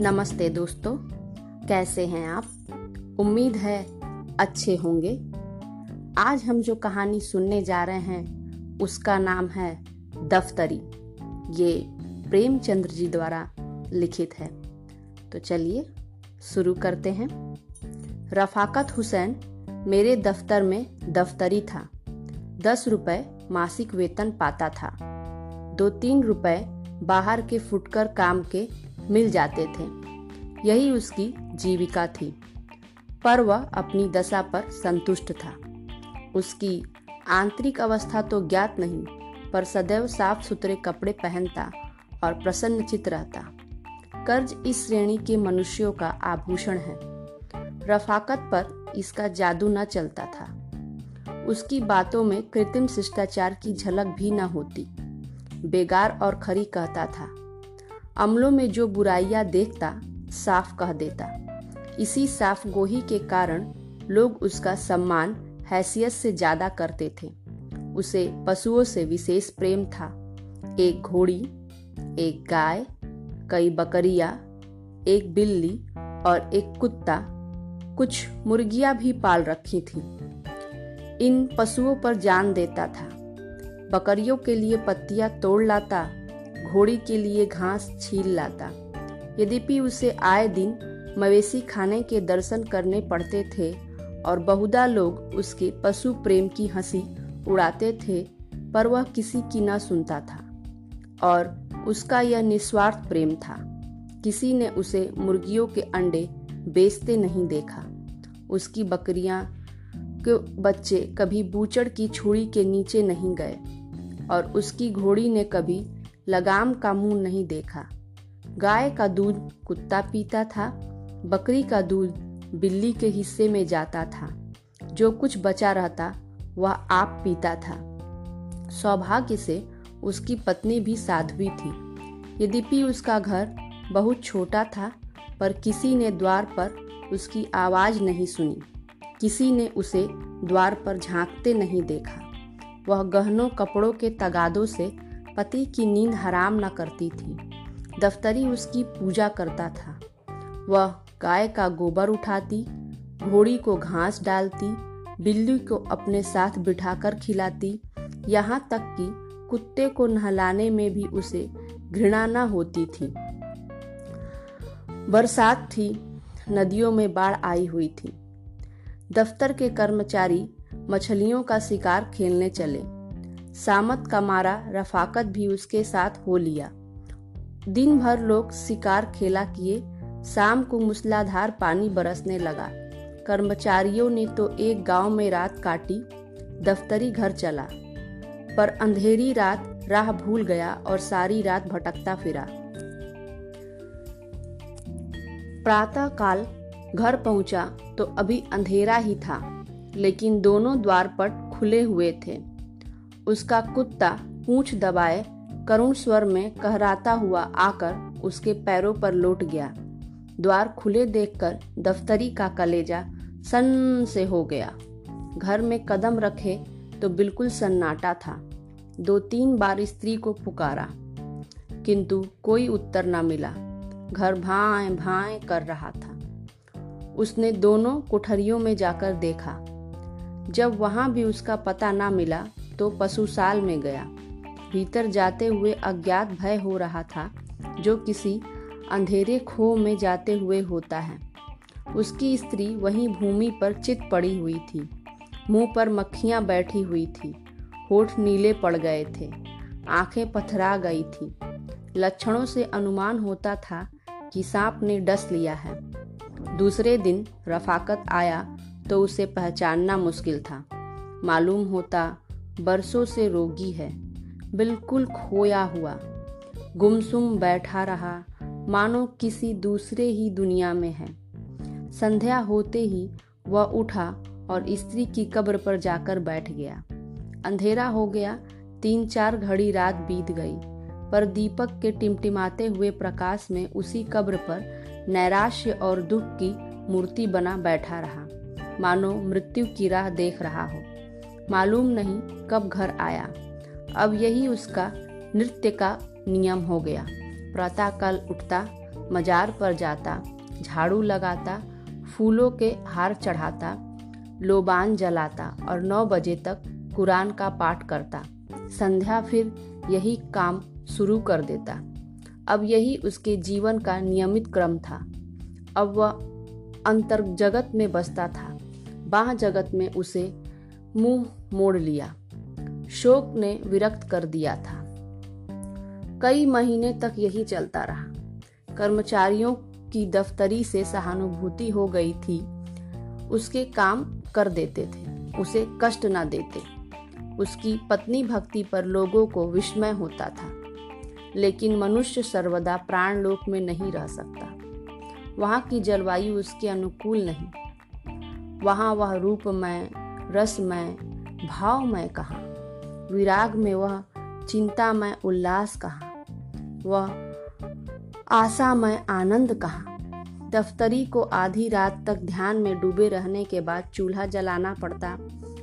नमस्ते दोस्तों, कैसे हैं आप? उम्मीद है अच्छे होंगे। आज हम जो कहानी सुनने जा रहे हैं, उसका नाम है दफ्तरी। ये प्रेमचंद्र जी द्वारा लिखित है। तो चलिए शुरू करते हैं। रफाकत हुसैन मेरे दफ्तर में दफ्तरी था। दस रुपए मासिक वेतन पाता था। दो तीन रुपए बाहर के फुटकर काम के मिल जाते थे। यही उसकी जीविका थी। पर वह अपनी दशा पर संतुष्ट था। उसकी आंतरिक अवस्था तो ज्ञात नहीं, पर सदैव साफ़ सुथरे कपड़े पहनता और प्रसन्नचित रहता। कर्ज इस श्रेणी के मनुष्यों का आभूषण है। रफाकत पर इसका जादू न चलता था। उसकी बातों में कृत्रिम शिष्टाचार की झलक भी न होती। बेगार और खरी कहता था। अमलों में जो बुराइयाँ देखता, साफ़ कह देता। इसी साफ़ गोही के कारण लोग उसका सम्मान, हैसियत से ज़्यादा करते थे। उसे पशुओं से विशेष प्रेम था। एक घोड़ी, एक गाय, कई बकरियाँ, एक बिल्ली और एक कुत्ता, कुछ मुर्गियाँ भी पाल रखी थी। इन पशुओं पर जान देता था। बकरियों के लिए पत्तियाँ तोड़ लाता घोड़ी के लिए घास छील लाता। यद्यपि उसे आए दिन मवेशी खाने के दर्शन करने पड़ते थे और बहुधा लोग उसके पशु प्रेम की हँसी उड़ाते थे, पर वह किसी की न सुनता था। और उसका यह निस्वार्थ प्रेम था। किसी ने उसे मुर्गियों के अंडे बेचते नहीं देखा। उसकी बकरियाँ के बच्चे कभी बूचड़ की छुरी के नीचे नहीं गए और उसकी घोड़ी ने कभी लगाम का मुँह नहीं देखा। गाय का दूध कुत्ता पीता था, बकरी का दूध बिल्ली के हिस्से में जाता था। जो कुछ बचा रहता, वह आप पीता था। सौभाग्य से उसकी पत्नी भी साध्वी थी। यद्यपि उसका घर बहुत छोटा था, पर किसी ने द्वार पर उसकी आवाज़ नहीं सुनी। किसी ने उसे द्वार पर झांकते नहीं देखा। वह गहनों कपड़ों के तगादों से पति की नींद हराम न करती थी। दफ्तरी उसकी पूजा करता था। वह गाय का गोबर उठाती, घोड़ी को घास डालती, बिल्ली को अपने साथ बिठाकर खिलाती, यहाँ तक कि कुत्ते को नहलाने में भी उसे घृणा न होती थी। बरसात थी, नदियों में बाढ़ आई हुई थी। दफ्तर के कर्मचारी मछलियों का शिकार खेलने चले। सामत का मारा, रफाकत भी उसके साथ हो लिया। दिन भर लोग शिकार खेला किए, शाम को मूसलाधार पानी बरसने लगा। कर्मचारियों ने तो एक गाँव में रात काटी, दफ्तरी घर चला। पर अंधेरी रात राह भूल गया और सारी रात भटकता फिरा। प्रातः काल घर पहुँचा तो अभी अंधेरा ही था, लेकिन दोनों द्वारपट खुले हुए थे। उसका कुत्ता पूंछ दबाए, करुण स्वर में कहराता हुआ आकर उसके पैरों पर लौट गया। द्वार खुले देखकर दफ्तरी का कलेजा सन से हो गया। घर में कदम रखे तो बिल्कुल सन्नाटा था। दो तीन बार स्त्री को पुकारा, किंतु कोई उत्तर न मिला। घर भाए भाए कर रहा था। उसने दोनों कोठरियों में जाकर देखा। जब वहाँ भी उसका पता ना मिला तो पशुसाल में गया। भीतर जाते हुए अज्ञात भय हो रहा था, जो किसी अंधेरे खो में जाते हुए होता है। उसकी स्त्री वहीं भूमि पर चित पड़ी हुई थी। मुँह पर मक्खियाँ बैठी हुई थी। होठ नीले पड़ गए थे। आँखें पथरा गई थी। लक्षणों से अनुमान होता था कि सांप ने डस लिया है। दूसरे दिन रफाकत आया तो उसे पहचानना मुश्किल था। मालूम होता बरसों से रोगी है। बिल्कुल खोया हुआ। गुमसुम बैठा रहा। मानो किसी दूसरे ही दुनिया में है। संध्या होते ही वह उठा और स्त्री की कब्र पर जाकर बैठ गया। अंधेरा हो गया। तीन चार घड़ी रात बीत गई। पर दीपक के टिमटिमाते हुए प्रकाश में उसी कब्र पर नैराश्य और दुख की मूर्ति बना बैठा रहा। मानो मृत्यु की राह देख रहा हो। मालूम नहीं कब घर आया। अब यही उसका नृत्य का नियम हो गया। प्रातःकाल उठता, मजार पर जाता, झाड़ू लगाता, फूलों के हार चढ़ाता, लोबान जलाता और नौ बजे तक कुरान का पाठ करता। संध्या फिर यही काम शुरू कर देता। अब यही उसके जीवन का नियमित क्रम था। अब वह अंतर जगत में बसता था। बाह जगत में उसे मुँह मोड़ लिया। शोक ने विरक्त कर दिया था। कई महीने तक यही चलता रहा। कर्मचारियों की दफ्तरी से सहानुभूति हो गई थी। उसके काम कर देते थे, उसे कष्ट न देते। उसकी पत्नी भक्ति पर लोगों को विस्मय होता था। लेकिन मनुष्य सर्वदा प्राण लोक में नहीं रह सकता। वहाँ की जलवायु उसके अनुकूल नहीं। वहाँ वह रूपमय रसमय, भावमय कहाँ। विराग में वह चिंतामय उल्लास कहाँ। वह आशामय आनंद कहाँ। दफ्तरी को आधी रात तक ध्यान में डूबे रहने के बाद चूल्हा जलाना पड़ता।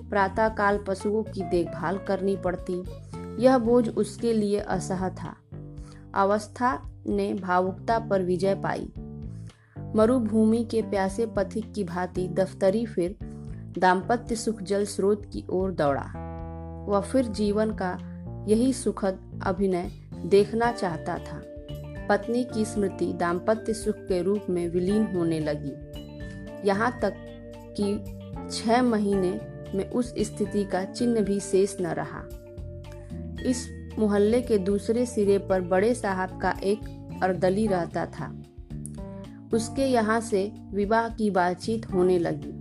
प्रातः काल पशुओं की देखभाल करनी पड़ती। यह बोझ उसके लिए असह था। अवस्था ने भावुकता पर विजय पाई। मरुभूमि के प्यासे पथिक की भांति दफ्तरी फिर दाम्पत्य सुख जल स्रोत की ओर दौड़ा। वह फिर जीवन का यही सुखद अभिनय देखना चाहता था। पत्नी की स्मृति दाम्पत्य सुख के रूप में विलीन होने लगी। यहाँ तक कि छह महीने में उस स्थिति का चिन्ह भी शेष न रहा। इस मोहल्ले के दूसरे सिरे पर बड़े साहब का एक अर्दली रहता था। उसके यहाँ से विवाह की बातचीत होने लगी।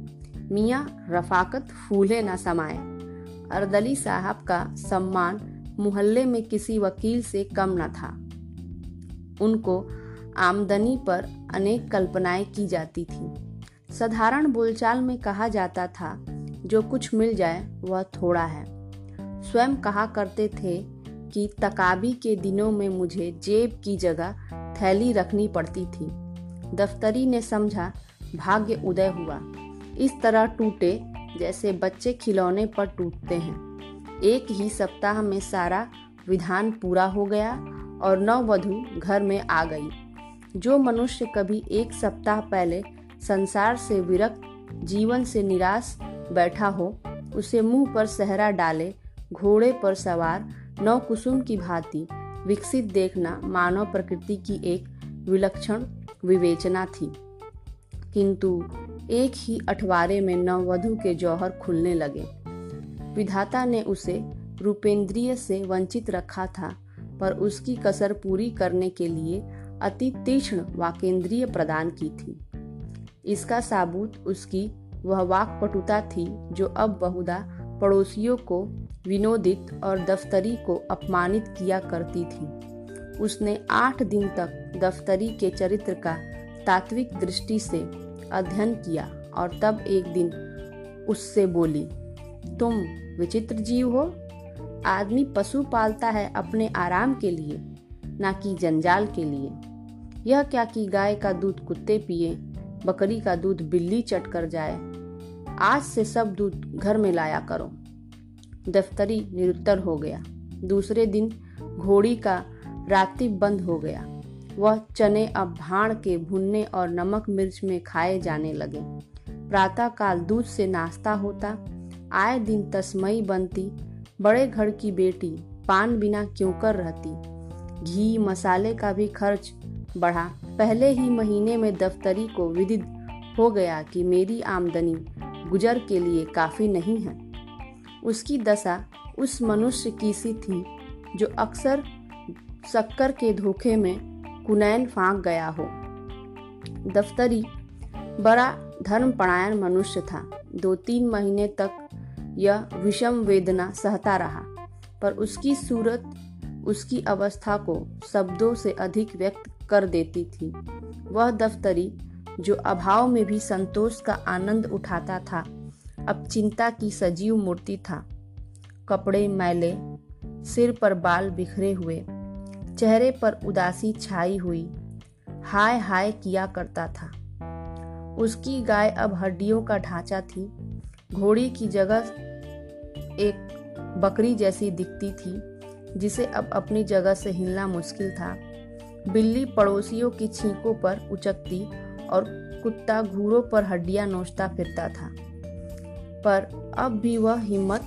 मियाँ रफाकत फूले न समाये अर्दली साहब का सम्मान मोहल्ले में किसी वकील से कम न था। उनको आमदनी पर अनेक कल्पनाएँ की जाती थी। साधारण बोलचाल में कहा जाता था, जो कुछ मिल जाए, वह थोड़ा है। स्वयं कहा करते थे कि तकाबी के दिनों में मुझे जेब की जगह थैली रखनी पड़ती थी। दफ्तरी ने समझा, भाग्य उदय हुआ। इस तरह टूटे जैसे बच्चे खिलौने पर टूटते हैं। एक ही सप्ताह में सारा विधान पूरा हो गया और नववधु घर में आ गई। जो मनुष्य कभी एक सप्ताह पहले संसार से विरक्त, जीवन से निराश बैठा हो, उसे मुँह पर सहरा डाले, घोड़े पर सवार नव कुसुम की भांति विकसित देखना मानव प्रकृति की एक विलक्षण विवेचना थी। किंतु एक ही अठवारे में नववधु के जौहर खुलने लगे। विधाता ने उसे रूपेंद्रिय से वंचित रखा था, पर उसकी कसर पूरी करने के लिए अति तीक्ष्ण वाकेंद्रिय प्रदान की थी। इसका साबूत उसकी वह वाकपटुता थी, जो अब बहुधा पड़ोसियों को विनोदित और दफ्तरी को अपमानित किया करती थी। उसने आठ दिन तक दफ्तरी के चरित्र का तात्विक दृष्टि से अध्ययन किया और तब एक दिन उससे बोली, तुम विचित्र जीव हो। आदमी पशु पालता है अपने आराम के लिए, ना कि जंजाल के लिए। यह क्या कि गाय का दूध कुत्ते पिए, बकरी का दूध बिल्ली चट कर जाए। आज से सब दूध घर में लाया करो। दफ्तरी निरुत्तर हो गया। दूसरे दिन घोड़ी का रात्रि बंद हो गया। वह चने अब भाड़ के भुनने और नमक मिर्च में खाए जाने लगे। प्रातः काल दूध से नाश्ता होता। आए दिन तस्मई बनती। बड़े घर की बेटी पान बिना क्यों कर रहती। घी मसाले का भी खर्च बढ़ा। पहले ही महीने में दफ्तरी को विदित हो गया कि मेरी आमदनी गुजर के लिए काफ़ी नहीं है। उसकी दशा उस मनुष्य की सी थी जो अक्सर शक्कर के धोखे में कुनैन फांक गया हो। दफ्तरी, बड़ा धर्म धर्मपरायण मनुष्य था। दो तीन महीने तक यह विषम वेदना सहता रहा, पर उसकी सूरत, उसकी अवस्था को शब्दों से अधिक व्यक्त कर देती थी। वह दफ्तरी, जो अभाव में भी संतोष का आनंद उठाता था, अब चिंता की सजीव मूर्ति था। कपड़े मैले, सिर पर बाल बिखरे हुए चेहरे पर उदासी छाई हुई। हाय हाय किया करता था। उसकी गाय अब हड्डियों का ढांचा थी। घोड़ी की जगह एक बकरी जैसी दिखती थी, जिसे अब अपनी जगह से हिलना मुश्किल था। बिल्ली पड़ोसियों की छींकों पर उचकती और कुत्ता घूरों पर हड्डियाँ नोचता फिरता था। पर अब भी वह हिम्मत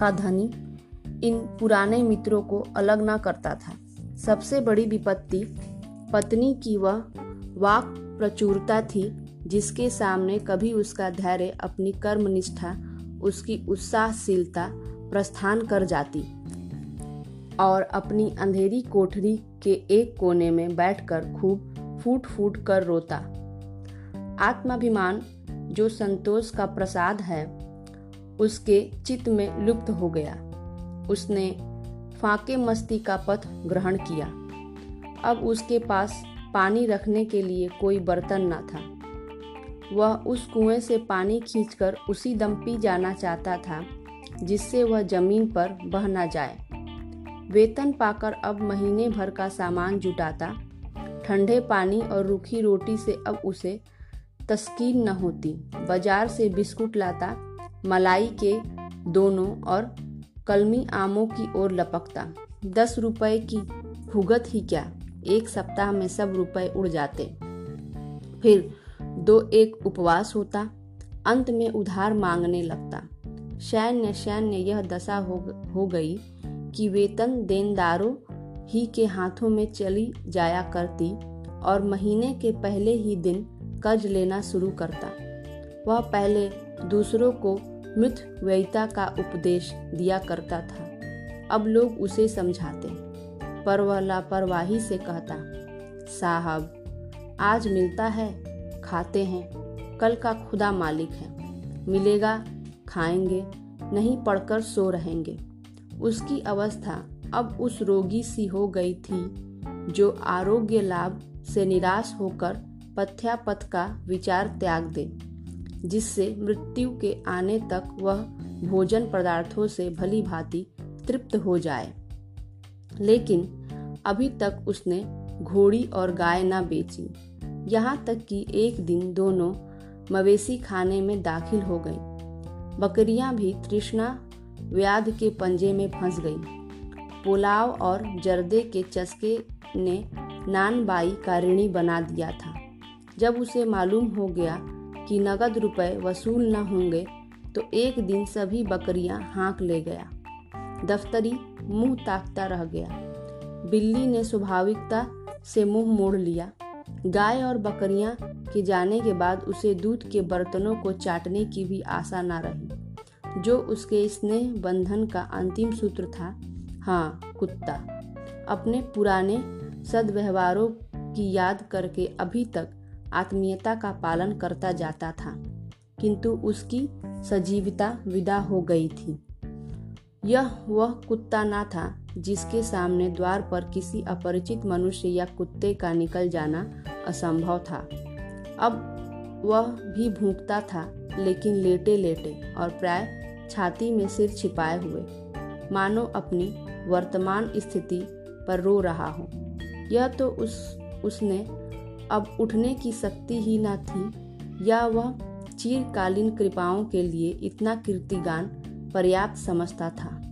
का धनी इन पुराने मित्रों को अलग न करता था। सबसे बड़ी विपत्ति पत्नी की वह वाक प्रचुरता थी, जिसके सामने कभी उसका धैर्य, अपनी कर्मनिष्ठा, उसकी उत्साहशीलता प्रस्थान कर जाती और अपनी अंधेरी कोठरी के एक कोने में बैठकर खूब फूट फूट कर रोता। आत्माभिमान, जो संतोष का प्रसाद है, उसके चित्त में लुप्त हो गया। उसने फाके मस्ती का पथ ग्रहण किया। अब उसके पास पानी रखने के लिए कोई बर्तन न था। वह उस कुएँ से पानी खींचकर उसी दम पी जाना चाहता था, जिससे वह ज़मीन पर बह न जाए। वेतन पाकर अब महीने भर का सामान जुटाता, ठंडे पानी और रूखी रोटी से अब उसे तस्कीन न होती। बाज़ार से बिस्कुट लाता, मलाई के दोनों और कलमी आमों की ओर लपकता। दस रुपए की भुगत ही क्या? एक सप्ताह में सब रुपए उड़ जाते। फिर दो एक उपवास होता। अंत में उधार मांगने लगता। सैन्य सैन्य यह दशा हो, हो गई कि वेतन देनदारों ही के हाथों में चली जाया करती और महीने के पहले ही दिन कर्ज लेना शुरू करता। वह पहले दूसरों को मिथ व्ययिता का उपदेश दिया करता था। अब लोग उसे समझाते। पर वह लापरवाही से कहता, साहब, आज मिलता है, खाते हैं। कल का खुदा मालिक है। मिलेगा, खाएँगे, नहीं पढ़कर सो रहेंगे। उसकी अवस्था अब उस रोगी सी हो गई थी, जो आरोग्य लाभ से निराश होकर पथ्यापथ का विचार त्याग दे। जिससे मृत्यु के आने तक वह भोजन पदार्थों से भली भांति तृप्त हो जाए लेकिन अभी तक उसने घोड़ी और गाय न बेची यहाँ तक कि एक दिन दोनों मवेशी खाने में दाखिल हो गईं। बकरियाँ भी तृष्णा व्याध के पंजे में फंस गईं। पुलाव और जर्दे के चस्के ने नानबाई का ऋणी बना दिया था जब उसे मालूम हो गया कि नगद रुपए वसूल न होंगे तो एक दिन सभी बकरियाँ हाँक ले गया। दफ्तरी मुँह ताकता रह गया। बिल्ली ने स्वाभाविकता से मुँह मोड़ लिया। गाय और बकरियाँ के जाने के बाद उसे दूध के बर्तनों को चाटने की भी आशा ना रही, जो उसके स्नेह बंधन का अंतिम सूत्र था हाँ कुत्ता। अपने पुराने सदव्यवहारों की याद करके अभी तक आत्मीयता का पालन करता जाता था, किंतु उसकी सजीवता विदा हो गई थी। यह वह कुत्ता ना था जिसके सामने द्वार पर किसी अपरिचित मनुष्य या कुत्ते का निकल जाना असंभव था। अब वह भी भूखता था, लेकिन लेटे लेटे और प्राय छाती में सिर छिपाए हुए। मानो अपनी वर्तमान स्थिति पर रो रहा हो। यह तो उस, उसने अब उठने की शक्ति ही न थी। या वह चीरकालीन कृपाओं के लिए इतना कीर्तिगान पर्याप्त समझता था।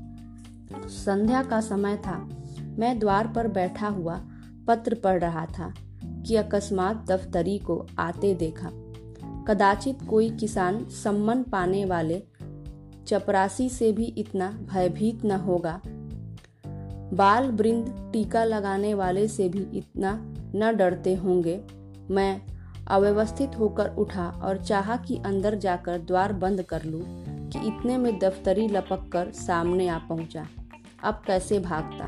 संध्या का समय था। मैं द्वार पर बैठा हुआ पत्र पढ़ रहा था कि अकस्मात दफ्तरी को आते देखा। कदाचित कोई किसान सम्मन पाने वाले चपरासी से भी इतना भयभीत न होगा। बाल वृंद टीका लगाने वाले से भी इतना न डरते होंगे। मैं अव्यवस्थित होकर उठा और चाहा कि अंदर जाकर द्वार बंद कर लूँ कि इतने में दफ्तरी लपक कर सामने आ पहुँचा। अब कैसे भागता?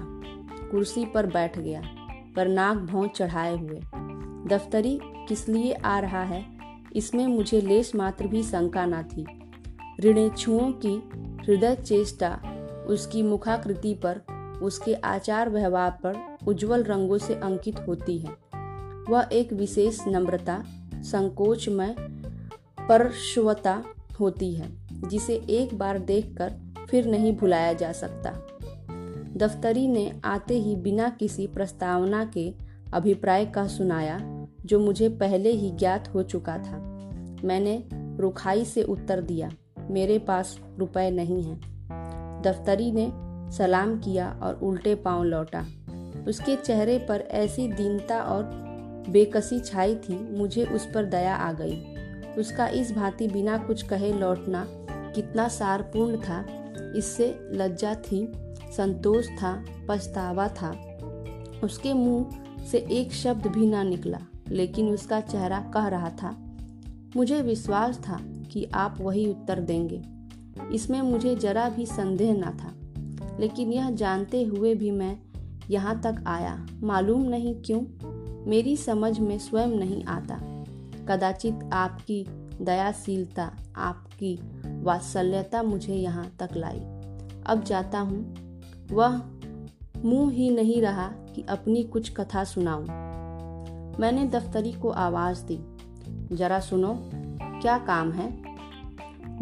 कुर्सी पर बैठ गया, पर नाक भौं चढ़ाए हुए। दफ्तरी किस लिए आ रहा है? इसमें मुझे लेश मात्र भी शंका न थी। ऋणेक्षुओं की हृदय चेष्टा उसकी मुखाकृति पर उसके आचार व्यवहार पर उज्जवल रंगों से अंकित होती है। वह एक विशेष नम्रता, संकोचमय परशवता होती है, जिसे एक बार देखकर फिर नहीं भुलाया जा सकता। दफ्तरी ने आते ही बिना किसी प्रस्तावना के अभिप्राय का सुनाया, जो मुझे पहले ही ज्ञात हो चुका था। मैंने रुखाई से उत्तर दिया, मेरे पास रुपए नहीं हैं। दफ्तरी ने सलाम किया और उल्टे पाँव लौटा। उसके चेहरे पर ऐसी दीनता और बेकसी छाई थी, मुझे उस पर दया आ गई। उसका इस भांति बिना कुछ कहे लौटना कितना सारपूर्ण था। इससे लज्जा थी, संतोष था, पछतावा था। उसके मुँह से एक शब्द भी ना निकला, लेकिन उसका चेहरा कह रहा था, मुझे विश्वास था कि आप वही उत्तर देंगे। इसमें मुझे जरा भी संदेह न था। लेकिन यह जानते हुए भी मैं यहाँ तक आया। मालूम नहीं क्यों, मेरी समझ में स्वयं नहीं आता। कदाचित आपकी दयाशीलता, आपकी वात्सल्यता मुझे यहाँ तक लाई। अब जाता हूँ। वह मुँह ही नहीं रहा कि अपनी कुछ कथा सुनाऊं। मैंने दफ्तरी को आवाज़ दी। जरा सुनो, क्या काम है?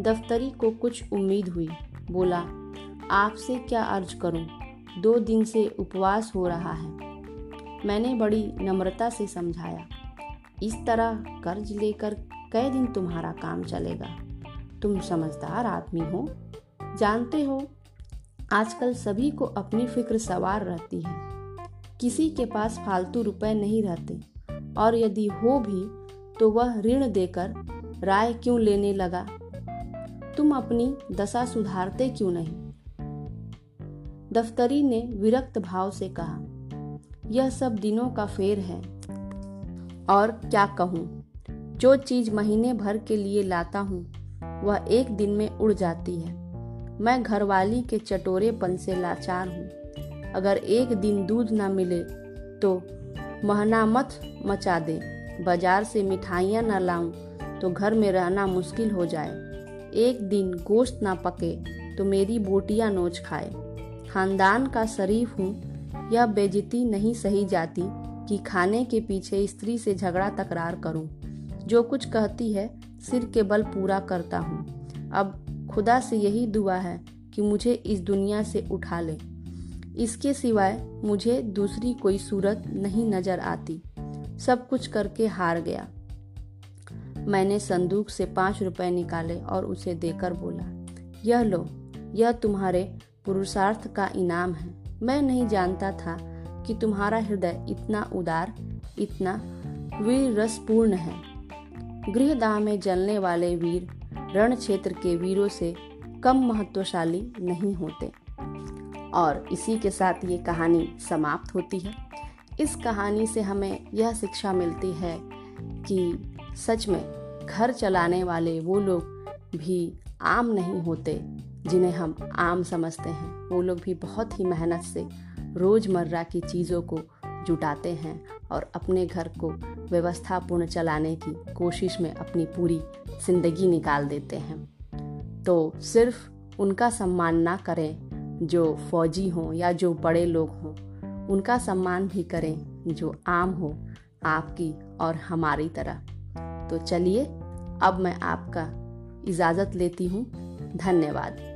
दफ्तरी को कुछ उम्मीद हुई। बोला आपसे क्या अर्ज़ करूँ? दो दिन से उपवास हो रहा है। मैंने बड़ी नम्रता से समझाया। इस तरह कर्ज लेकर कई दिन तुम्हारा काम चलेगा। तुम समझदार आदमी हो। जानते हो, आजकल सभी को अपनी फ़िक्र सवार रहती है। किसी के पास फालतू रुपए नहीं रहते। और यदि हो भी तो वह ऋण देकर राय क्यों लेने लगा? तुम अपनी दशा सुधारते क्यों नहीं? दफ्तरी ने विरक्त भाव से कहा, यह सब दिनों का फेर है। और क्या कहूँ, जो चीज़ महीने भर के लिए लाता हूँ, वह एक दिन में उड़ जाती है। मैं घरवाली के चटोरेपन से लाचार हूँ। अगर एक दिन दूध ना मिले तो महना मत मचा दे। बाज़ार से मिठाइयाँ ना लाऊं तो घर में रहना मुश्किल हो जाए। एक दिन गोश्त ना पके तो मेरी बोटियाँ नोच खाए। खानदान का शरीफ हूँ, यह बेजती नहीं सही जाती कि खाने के पीछे स्त्री से झगड़ा तकरार करूँ। जो कुछ कहती है, सिर के बल पूरा करता हूँ। अब खुदा से यही दुआ है कि मुझे इस दुनिया से उठा ले। इसके सिवाय मुझे दूसरी कोई सूरत नहीं नज़र आती। सब कुछ करके हार गया। मैंने संदूक से पाँच रुपए निकाले और उसे देकर बोला, यह लो, यह तुम्हारे पुरुषार्थ का इनाम है। मैं नहीं जानता था कि तुम्हारा हृदय इतना उदार, इतना वीर रसपूर्ण है। गृहदाह में जलने वाले वीर, रण क्षेत्र के वीरों से कम महत्वशाली नहीं होते। और इसी के साथ ये कहानी समाप्त होती है। इस कहानी से हमें यह शिक्षा मिलती है कि सच में घर चलाने वाले वो लोग भी आम नहीं होते जिन्हें हम आम समझते हैं। वो लोग भी बहुत ही मेहनत से रोज़मर्रा की चीज़ों को जुटाते हैं और अपने घर को व्यवस्थापूर्ण चलाने की कोशिश में अपनी पूरी ज़िंदगी निकाल देते हैं। तो सिर्फ़ उनका सम्मान ना करें जो फौजी हों या जो बड़े लोग हों। उनका सम्मान भी करें जो आम हो, आपकी और हमारी तरह। तो चलिए, अब मैं आपका इजाज़त लेती हूँ। धन्यवाद।